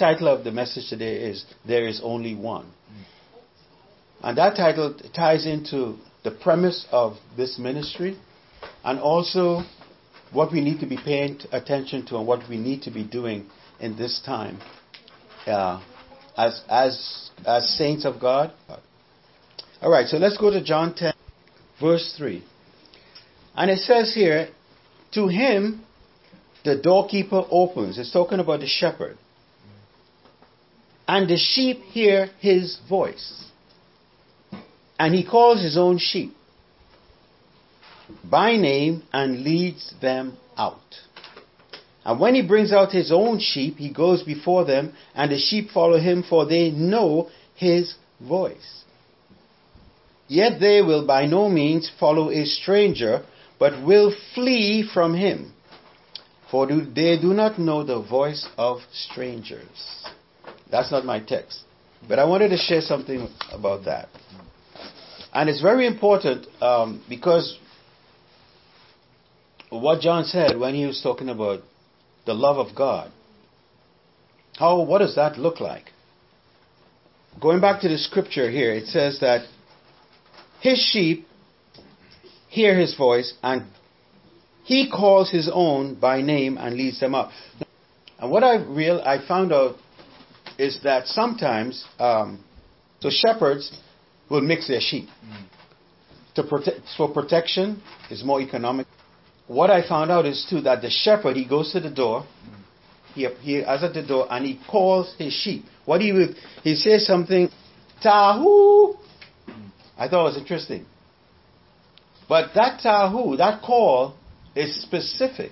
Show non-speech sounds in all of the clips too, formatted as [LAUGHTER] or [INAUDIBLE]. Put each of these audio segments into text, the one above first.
title of the message today is There is Only One. And that title ties into the premise of this ministry and also what we need to be paying attention to and what we need to be doing in this time uh, as, as, as saints of God. All right, so let's go to John 10, verse 3. And it says here, To him the doorkeeper opens. It's talking about the shepherd. And the sheep hear his voice. And he calls his own sheep by name and leads them out. And when he brings out his own sheep, he goes before them, and the sheep follow him, for they know his voice. Yet they will by no means follow a stranger, but will flee from him, for they do not know the voice of strangers. That's not my text. But I wanted to share something about that. And it's very important um, because what John said when he was talking about the love of God. How, what does that look like? Going back to the scripture here, it says that his sheep hear his voice and he calls his own by name and leads them up. And what I real I found out is that sometimes um, so shepherds will mix their sheep. To prote- for protection is more economic what I found out is too that the shepherd he goes to the door, he he is at the door and he calls his sheep. What he would he says something, tahu. I thought it was interesting. But that tahu, that call, is specific.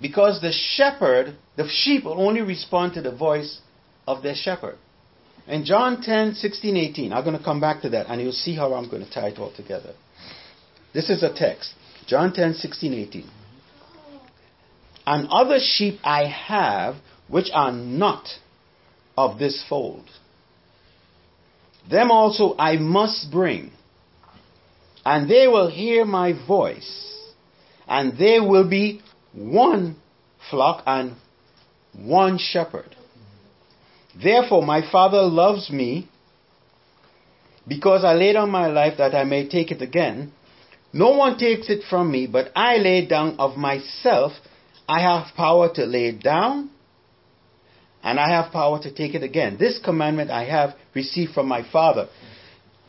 Because the shepherd, the sheep will only respond to the voice of their shepherd. In John 10, 16, 18, I'm going to come back to that and you'll see how I'm going to tie it all together. This is a text. John 10, 16, 18. And other sheep I have which are not of this fold. Them also I must bring, and they will hear my voice, and there will be one flock and one shepherd. Therefore, my Father loves me because I laid down my life that I may take it again. No one takes it from me, but I lay down of myself. I have power to lay it down, and I have power to take it again. This commandment I have received from my Father.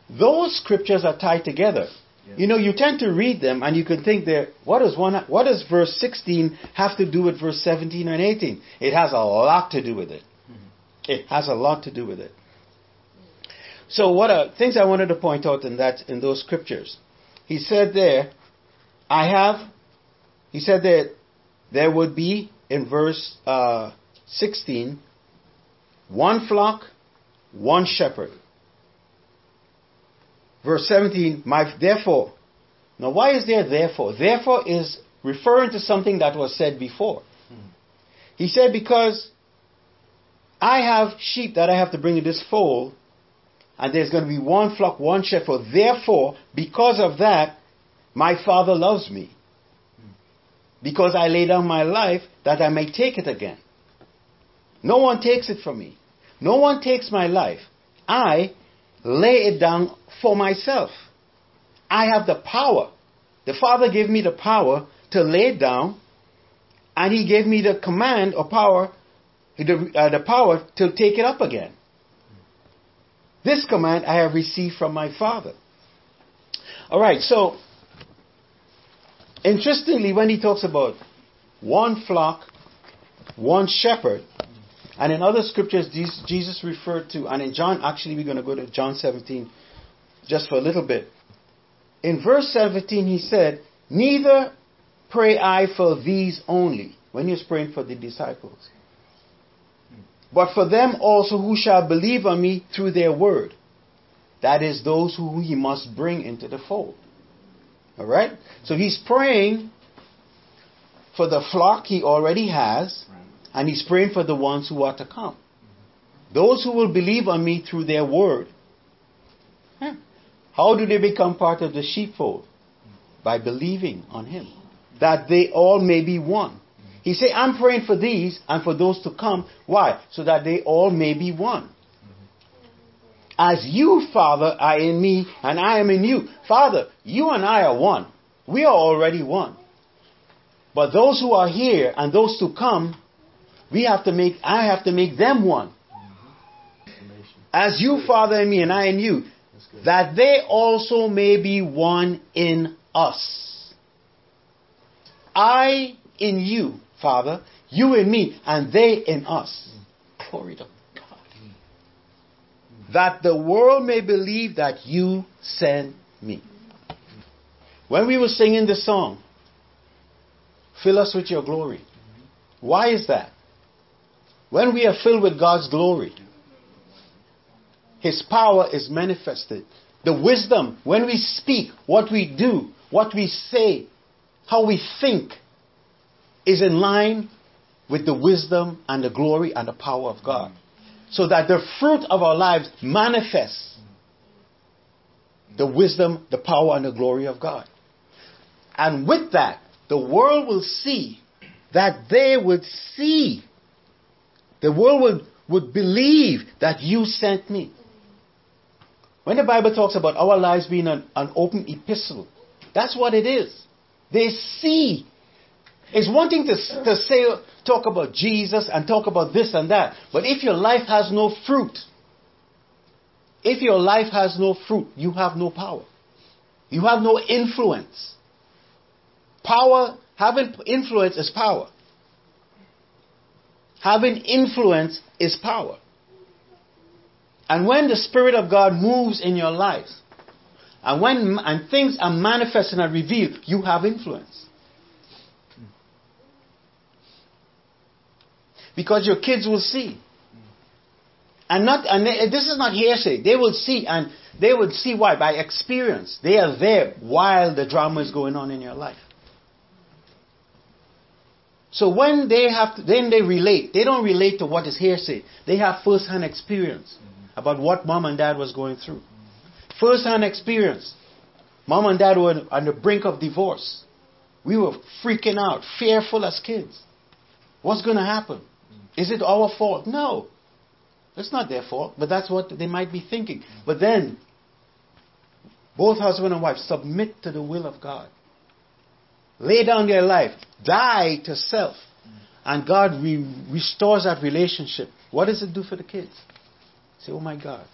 Those scriptures are tied together. Yeah. You know, you tend to read them and you can think that what does one what does verse 16 have to do with verse 17 and 18? It has a lot to do with it. Mm-hmm. It has a lot to do with it. So what are things I wanted to point out in that in those scriptures? he said there, I have, he said that there would be, in verse uh, 16, one flock, one shepherd. Verse 17, my, therefore, now why is there therefore? Therefore is referring to something that was said before. He said, because I have sheep that I have to bring in this fold, and there's going to be one flock, one shepherd. Therefore, because of that, my Father loves me. Because I lay down my life that I may take it again. No one takes it from me. No one takes my life. I lay it down for myself. I have the power. The Father gave me the power to lay it down, and He gave me the command or power, the, uh, the power to take it up again. This command I have received from my Father. All right, so interestingly, when he talks about one flock, one shepherd, and in other scriptures, Jesus referred to, and in John, actually, we're going to go to John 17 just for a little bit. In verse 17, he said, Neither pray I for these only, when he was praying for the disciples but for them also who shall believe on me through their word. That is those who he must bring into the fold. Alright? So he's praying for the flock he already has, and he's praying for the ones who are to come. Those who will believe on me through their word. Hmm. How do they become part of the sheepfold? By believing on him. That they all may be one He said, I'm praying for these and for those to come. Why? So that they all may be one. As you, Father, are in me and I am in you. Father, you and I are one. We are already one. But those who are here and those to come, we have to make, I have to make them one. As you, Father, in me and I in you, that they also may be one in us. I in you, Father, you in me, and they in us. Glory to God. That the world may believe that you sent me. When we were singing the song, Fill us with your glory. Why is that? When we are filled with God's glory, His power is manifested. The wisdom, when we speak, what we do, what we say, how we think, is in line with the wisdom and the glory and the power of God. So that the fruit of our lives manifests the wisdom, the power, and the glory of God. And with that, the world will see that they would see. The world would, would believe that you sent me. When the Bible talks about our lives being an, an open epistle, that's what it is. They see. It's one thing to, to say, talk about Jesus and talk about this and that. But if your life has no fruit, if your life has no fruit, you have no power. You have no influence. Power, having influence is power. Having influence is power. And when the Spirit of God moves in your life, and when and things are manifested and revealed, you have influence. Because your kids will see. And not and they, this is not hearsay. They will see and they will see why by experience. They are there while the drama is going on in your life. So when they have, to, then they relate. They don't relate to what is hearsay. They have first-hand experience about what mom and dad was going through. First-hand experience. Mom and dad were on the brink of divorce. We were freaking out, fearful as kids. What's going to happen? Is it our fault? No. It's not their fault, but that's what they might be thinking. But then, both husband and wife submit to the will of God lay down their life, die to self, and God re- restores that relationship, what does it do for the kids? Say, oh my God,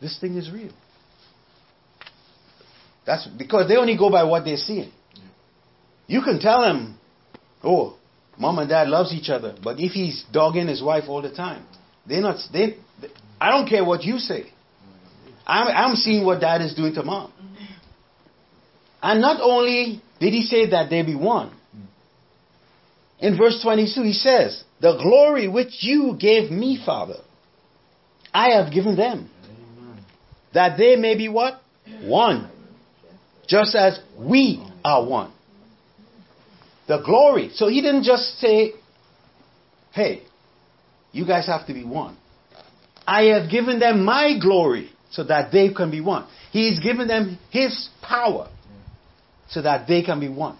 this thing is real. That's because they only go by what they're seeing. You can tell them, oh, mom and dad loves each other, but if he's dogging his wife all the time, they're not. They, I don't care what you say. I'm, I'm seeing what dad is doing to mom. And not only did he say that they be one? In verse 22, he says, The glory which you gave me, Father, I have given them. That they may be what? One. Just as we are one. The glory. So he didn't just say, Hey, you guys have to be one. I have given them my glory so that they can be one. He's given them his power so that they can be one.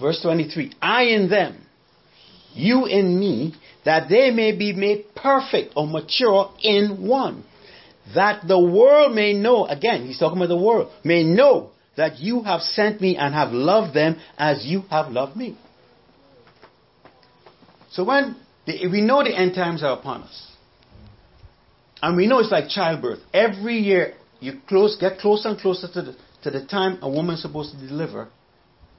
Verse 23 I in them, you in me, that they may be made perfect or mature in one. That the world may know, again, he's talking about the world, may know that you have sent me and have loved them as you have loved me. So when the, we know the end times are upon us, and we know it's like childbirth. Every year you close, get closer and closer to the to the time a woman's supposed to deliver,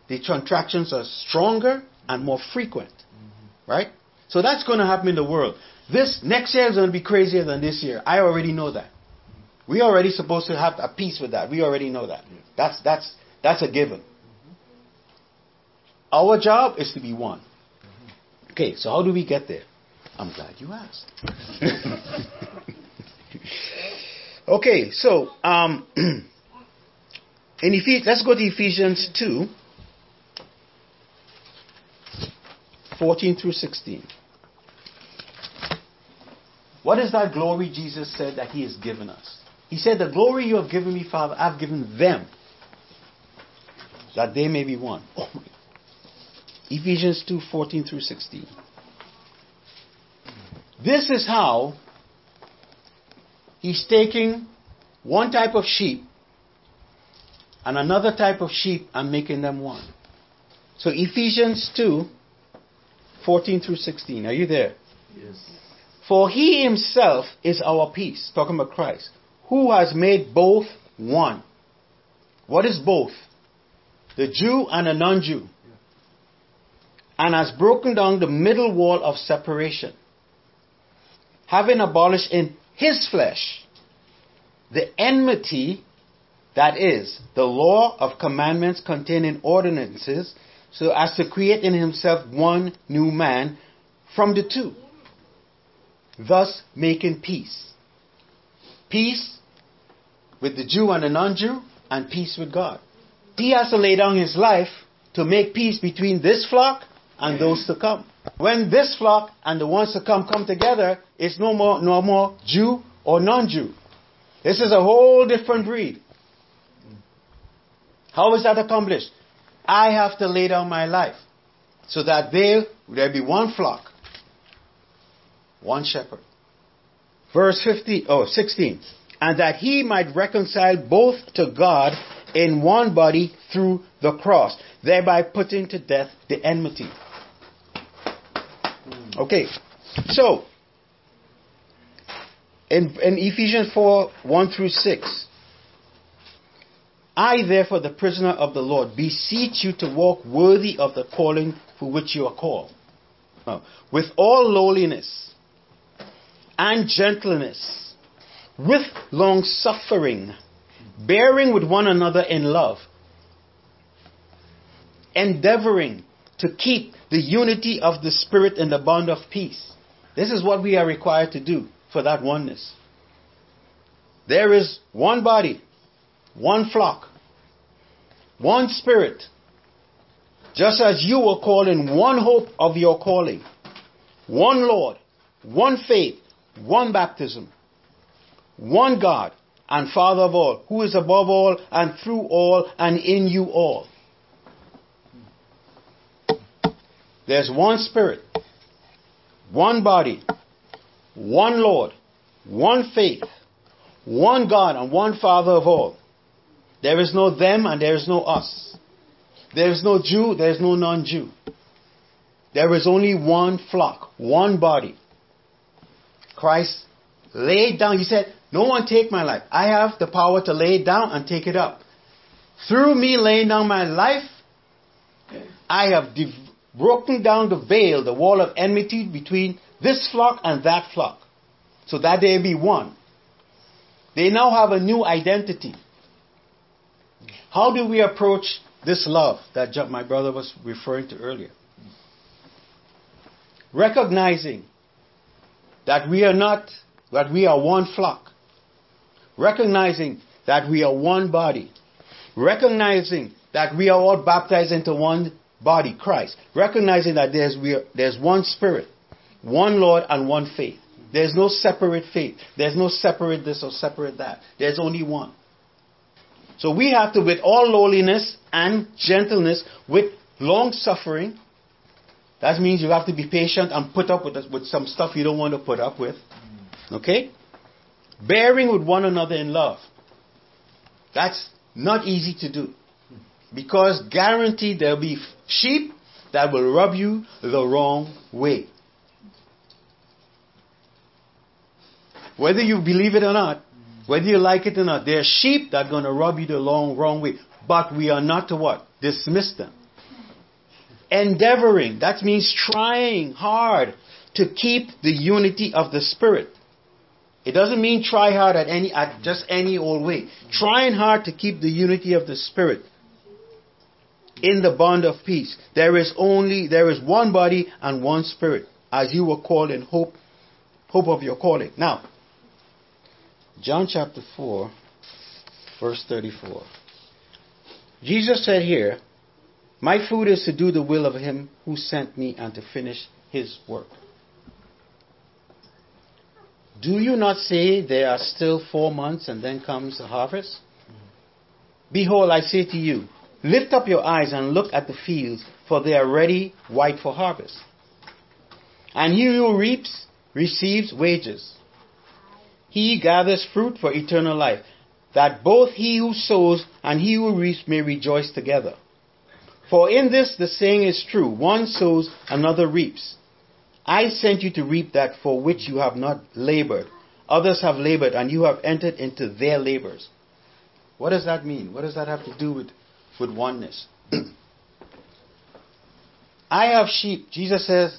the contractions are stronger and more frequent. Mm-hmm. Right? So that's going to happen in the world. This next year is going to be crazier than this year. I already know that. We already supposed to have a peace with that. We already know that. That's that's that's a given. Mm-hmm. Our job is to be one. Mm-hmm. Okay, so how do we get there? I'm glad you asked. [LAUGHS] [LAUGHS] okay, so um, [CLEARS THROAT] In Ephes- let's go to Ephesians 2 14 through 16. What is that glory Jesus said that He has given us? He said, The glory you have given me, Father, I've given them, that they may be one. [LAUGHS] Oh Ephesians 2 14 through 16. This is how he's taking one type of sheep and another type of sheep and making them one. So Ephesians 2 14 through 16. Are you there? Yes. For he himself is our peace, talking about Christ, who has made both one. What is both? The Jew and the non Jew. And has broken down the middle wall of separation, having abolished in his flesh the enmity that is, the law of commandments containing ordinances, so as to create in himself one new man from the two thus making peace. Peace with the Jew and the non Jew, and peace with God. He has to lay down his life to make peace between this flock and those to come. When this flock and the ones to come come together, it's no more, no more Jew or non Jew. This is a whole different breed. How is that accomplished? I have to lay down my life so that there there be one flock one shepherd. Verse 50, oh, 16. And that he might reconcile both to God in one body through the cross, thereby putting to death the enmity. Hmm. Okay, so in, in Ephesians 4 1 through 6, I, therefore, the prisoner of the Lord, beseech you to walk worthy of the calling for which you are called, with all lowliness and gentleness, with long suffering, bearing with one another in love, endeavoring to keep the unity of the Spirit in the bond of peace. This is what we are required to do for that oneness. There is one body, one flock, one Spirit, just as you were called in one hope of your calling, one Lord, one faith, one baptism, one God and Father of all, who is above all and through all and in you all. There's one Spirit, one body, one Lord, one faith, one God and one Father of all. There is no them and there is no us. There is no Jew, there is no non Jew. There is only one flock, one body. Christ laid down. He said, No one take my life. I have the power to lay it down and take it up. Through me laying down my life, I have broken down the veil, the wall of enmity between this flock and that flock, so that they be one. They now have a new identity. How do we approach this love that my brother was referring to earlier? Recognizing that we are not, that we are one flock. Recognizing that we are one body. Recognizing that we are all baptized into one body, Christ. Recognizing that there's, are, there's one spirit, one Lord, and one faith. There's no separate faith. There's no separate this or separate that. There's only one. So we have to, with all lowliness and gentleness, with long suffering, that means you have to be patient and put up with, with some stuff you don't want to put up with. Okay? Bearing with one another in love. That's not easy to do. Because guaranteed there'll be sheep that will rub you the wrong way. Whether you believe it or not, whether you like it or not, there are sheep that are going to rub you the long, wrong way. But we are not to what? Dismiss them endeavoring. That means trying hard to keep the unity of the Spirit. It doesn't mean try hard at any at just any old way. Trying hard to keep the unity of the Spirit in the bond of peace. There is only there is one body and one spirit, as you were called in hope hope of your calling. Now, John chapter four, verse thirty-four. Jesus said here, my food is to do the will of him who sent me and to finish his work. Do you not say there are still four months and then comes the harvest? Behold, I say to you, Lift up your eyes and look at the fields, for they are ready white for harvest. And he who reaps receives wages. He gathers fruit for eternal life, that both he who sows and he who reaps may rejoice together. For in this the saying is true one sows, another reaps. I sent you to reap that for which you have not labored. Others have labored, and you have entered into their labors. What does that mean? What does that have to do with, with oneness? [CLEARS THROAT] I have sheep. Jesus says,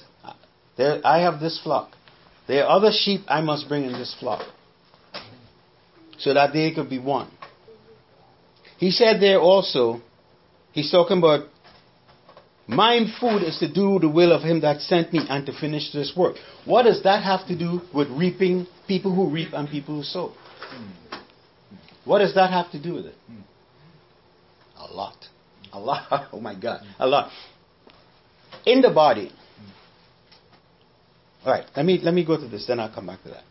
I have this flock. There are other sheep I must bring in this flock so that they could be one. He said there also, he's talking about my food is to do the will of him that sent me and to finish this work. What does that have to do with reaping, people who reap and people who sow? What does that have to do with it? A lot. A lot. [LAUGHS] Oh my God. A lot. In the body. All right, let me let me go to this, then I'll come back to that.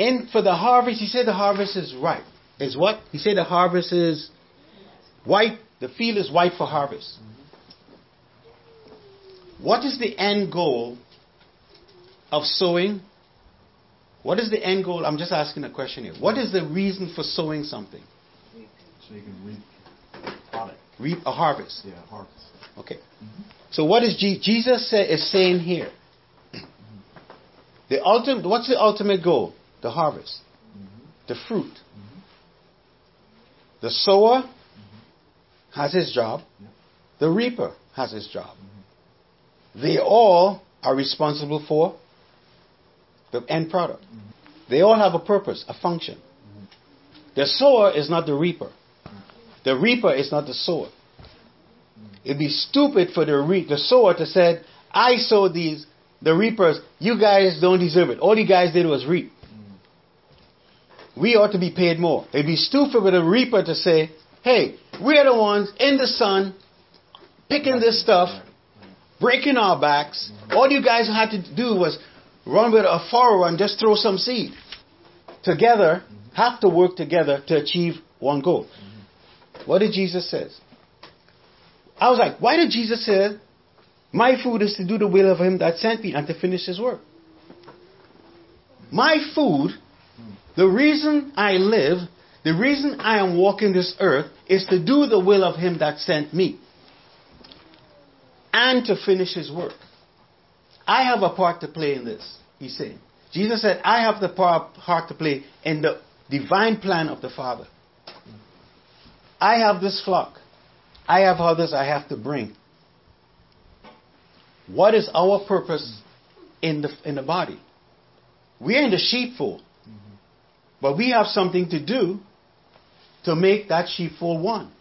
In for the harvest, he said the harvest is ripe. Is what? He said the harvest is white the field is white for harvest. What is the end goal of sowing? What is the end goal? I'm just asking a question here. What is the reason for sowing something? So you can reap product. Reap a harvest. Yeah, harvest. Okay. Mm-hmm. So what is Je- Jesus say, is saying here? The ultimate. What's the ultimate goal? The harvest. Mm-hmm. The fruit. Mm-hmm. The sower mm-hmm. has his job. The reaper has his job. Mm-hmm. They all are responsible for the end product. Mm-hmm. They all have a purpose, a function. The sower is not the reaper. The reaper is not the sower. It'd be stupid for the, re- the sower to say, I sowed these, the reapers, you guys don't deserve it. All you guys did was reap. We ought to be paid more. It'd be stupid for the reaper to say, hey, we're the ones in the sun picking this stuff, breaking our backs. All you guys had to do was run with a furrow and just throw some seed. Together, have to work together to achieve one goal. What did Jesus say? I was like, why did Jesus say, my food is to do the will of him that sent me and to finish his work? My food, the reason I live the reason I am walking this earth is to do the will of Him that sent me and to finish His work. I have a part to play in this, he's saying. Jesus said, I have the part to play in the divine plan of the Father. I have this flock. I have others I have to bring. What is our purpose in the, in the body? We're in the sheepfold. But we have something to do to make that sheepfold one.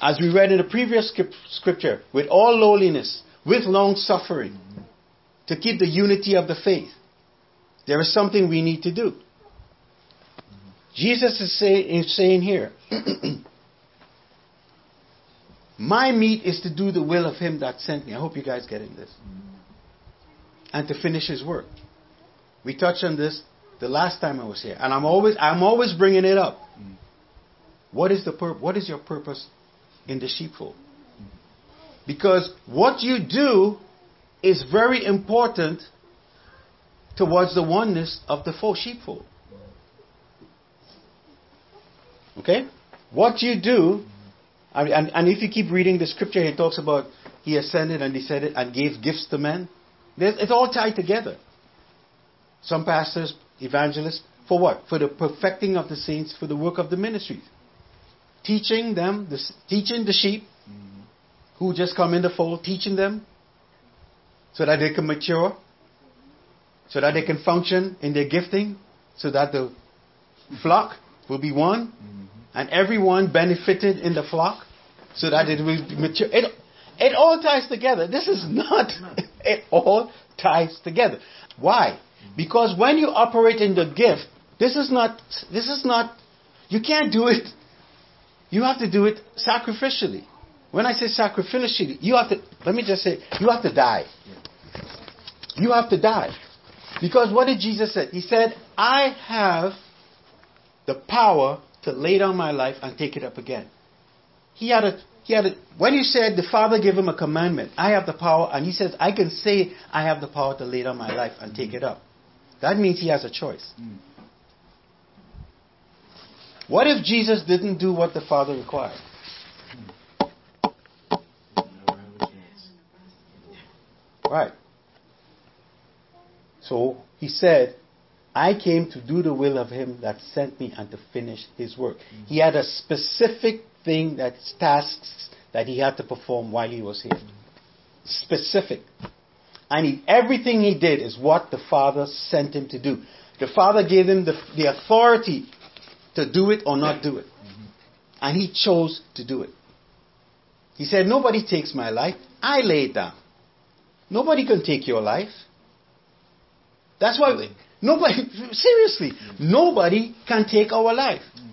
As we read in the previous scripture, with all lowliness, with long suffering, to keep the unity of the faith. There is something we need to do. Jesus is, say, is saying here, [CLEARS THROAT] My meat is to do the will of him that sent me. I hope you guys getting this. And to finish his work. We touched on this the last time I was here, and I'm always I'm always bringing it up. What is, the pur- what is your purpose in the sheepfold? Because what you do is very important towards the oneness of the full sheepfold. Okay? What you do, and, and, if you keep reading the scripture, he talks about he ascended and descended and gave gifts to men. It's all tied together. Some pastors, evangelists, for what? For the perfecting of the saints, for the work of the ministry teaching them, the, teaching the sheep who just come in the fold, teaching them so that they can mature, so that they can function in their gifting, so that the flock will be one, and everyone benefited in the flock, so that it will mature. It, it all ties together. This is not, [LAUGHS] it all ties together. Why? Because when you operate in the gift, this is not, this is not, you can't do it you have to do it sacrificially. When I say sacrificially, you have to, let me just say, you have to die. You have to die. Because what did Jesus say? He said, I have the power to lay down my life and take it up again. He had a, he had a, when he said the Father gave him a commandment, I have the power, and he says, I can say I have the power to lay down my life and take it up. That means he has a choice. Hmm. What if Jesus didn't do what the Father required? Never have a chance. Right. So he said, I came to do the will of him that sent me and to finish his work. Hmm. He had a specific thing that tasks that he had to perform while he was here. Hmm. Specific. And he, everything he did is what the Father sent him to do. The Father gave him the, the authority to do it or not do it. Mm-hmm. And he chose to do it. He said, Nobody takes my life. I lay it down. Nobody can take your life. That's why we, nobody, seriously, nobody can take our life. Mm.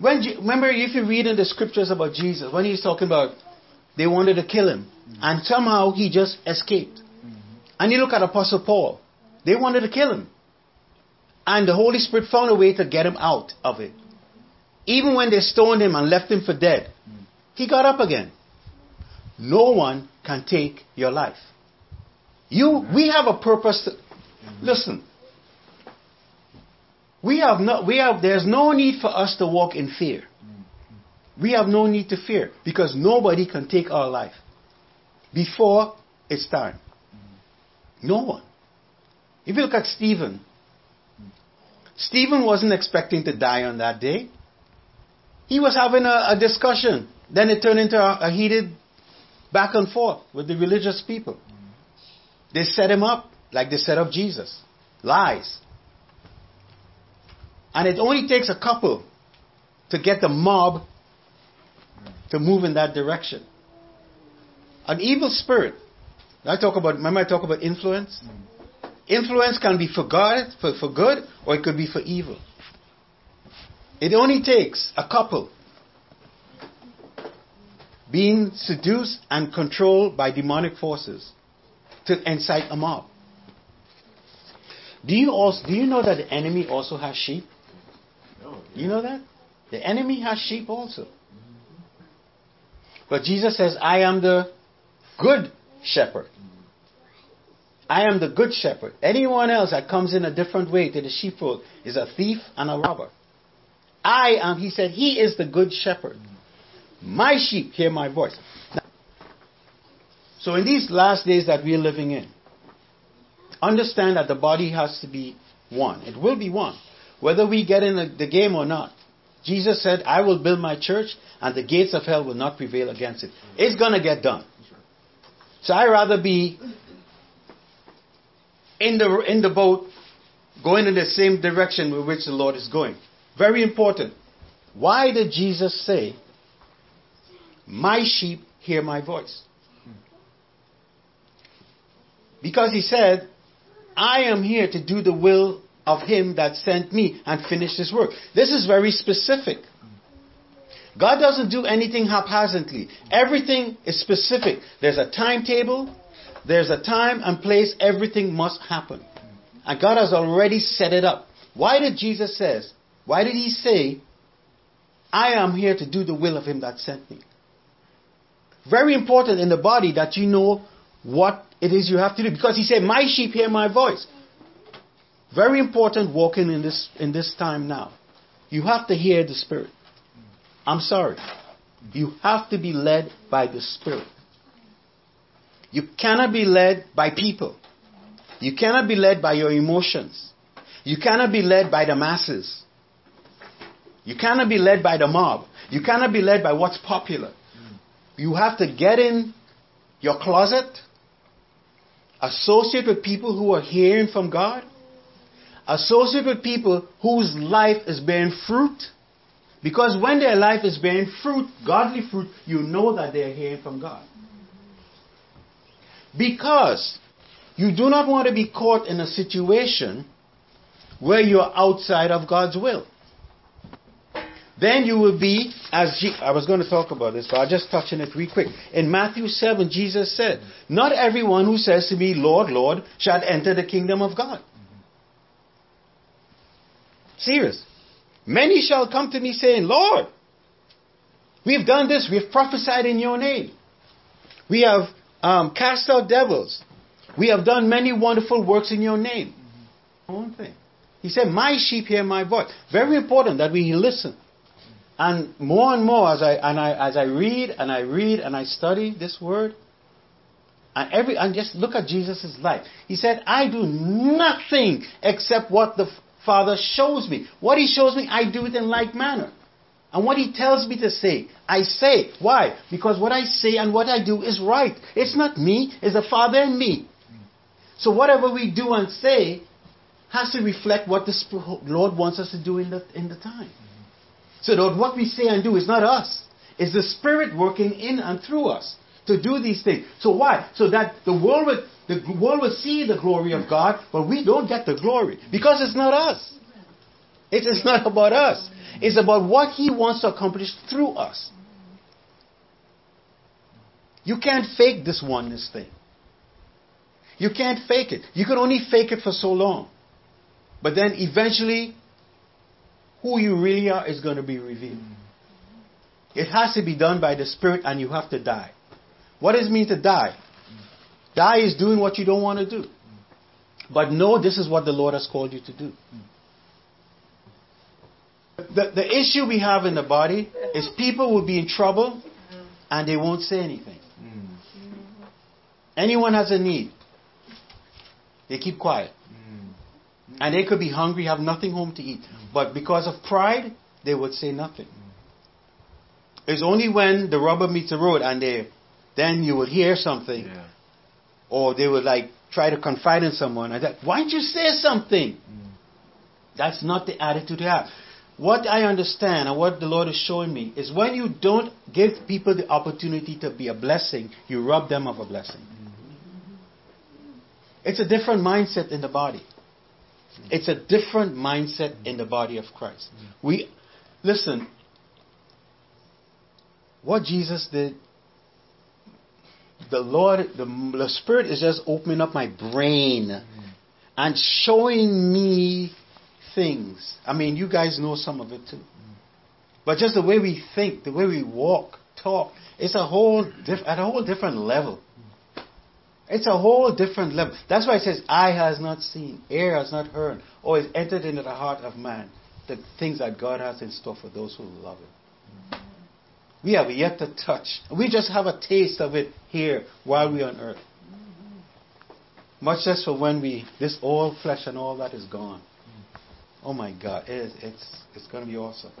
When, remember, if you read in the scriptures about Jesus, when he's talking about they wanted to kill him, Mm-hmm. and somehow he just escaped. Mm-hmm. And you look at Apostle Paul, they wanted to kill him. And the Holy Spirit found a way to get him out of it. Even when they stoned him and left him for dead, mm-hmm. he got up again. No one can take your life. You, we have a purpose. To, listen, we have no, we have. There's no need for us to walk in fear. We have no need to fear because nobody can take our life before it's time. No one. If you look at Stephen, Stephen wasn't expecting to die on that day. He was having a, a discussion. Then it turned into a, a heated back and forth with the religious people. They set him up like they set up Jesus. Lies. And it only takes a couple to get the mob to move in that direction. An evil spirit. I talk about remember I talk about influence? Influence can be for God, for, for good, or it could be for evil. It only takes a couple being seduced and controlled by demonic forces to incite a mob. Do you also do you know that the enemy also has sheep? No. You know that? The enemy has sheep also. But Jesus says, I am the good shepherd. I am the good shepherd. Anyone else that comes in a different way to the sheepfold is a thief and a robber. I am, he said, he is the good shepherd. My sheep hear my voice. Now, so in these last days that we are living in, understand that the body has to be one. It will be one. Whether we get in the, game or not. Jesus said, I will build my church and the gates of hell will not prevail against it. It's going to get done. So I'd rather be in the, in the boat going in the same direction with which the Lord is going. Very important. Why did Jesus say, My sheep hear my voice? Because he said, I am here to do the will of him that sent me and finish his work. This is very specific. God doesn't do anything haphazardly. Everything is specific. There's a timetable, there's a time and place, everything must happen. And God has already set it up. Why did Jesus says, why did he say, I am here to do the will of him that sent me? Very important in the body that you know what it is you have to do. Because he said, My sheep hear my voice. Very important walking in this in this time now. You have to hear the Spirit. I'm sorry. You have to be led by the Spirit. You cannot be led by people. You cannot be led by your emotions. You cannot be led by the masses. You cannot be led by the mob. You cannot be led by what's popular. You have to get in your closet, associate with people who are hearing from God, associate with people whose life is bearing fruit. Because when their life is bearing fruit, godly fruit, you know that they are hearing from God. Because you do not want to be caught in a situation where you're outside of God's will. Then you will be, as Je- I was going to talk about this, but I'll just touch on it real quick. In Matthew 7, Jesus said, Not everyone who says to me, Lord, Lord, shall enter the kingdom of God. Serious. Many shall come to me saying, Lord, we've done this, we've prophesied in your name. We have um, cast out devils. We have done many wonderful works in your name. One thing. He said, My sheep hear my voice. Very important that we listen. And more and more as I and I as I read and I read and I study this word, and every and just look at Jesus' life. He said, I do nothing except what the Father shows me. What he shows me, I do it in like manner. And what he tells me to say, I say. Why? Because what I say and what I do is right. It's not me, it's the Father and me. So whatever we do and say has to reflect what the Lord wants us to do in the, in the time. So that what we say and do is not us. It's the Spirit working in and through us to do these things. So why? So that the world would, the world will see the glory of God, but we don't get the glory. Because it's not us. It is [LAUGHS] not about us. It's about what He wants to accomplish through us. You can't fake this oneness thing. You can't fake it. You can only fake it for so long. But then eventually, who you really are is going to be revealed. It has to be done by the Spirit and you have to die. What does it mean to die? Die is doing what you don't want to do. But know this is what the Lord has called you to do. The, the issue we have in the body is people will be in trouble and they won't say anything. Anyone has a need, they keep quiet. And they could be hungry, have nothing home to eat. But because of pride, they would say nothing. It's only when the rubber meets the road and they, then you would hear something. Yeah. Or they would like try to confide in someone. I that, why don't you say something? Mm. That's not the attitude to have. What I understand and what the Lord is showing me is when you don't give people the opportunity to be a blessing, you rob them of a blessing. Mm-hmm. It's a different mindset in the body. It's a different mindset in the body of Christ. Mm-hmm. We listen. What Jesus did, the Lord, the, the Spirit is just opening up my brain and showing me things. I mean, you guys know some of it too. But just the way we think, the way we walk, talk, it's a whole diff- at a whole different level. It's a whole different level. That's why it says, eye has not seen, ear has not heard, or is entered into the heart of man the things that God has in store for those who love Him. We have yet to touch. We just have a taste of it here while we're on earth. Much less for when we, this all flesh and all that is gone. Oh my God, it it's, it's going to be awesome.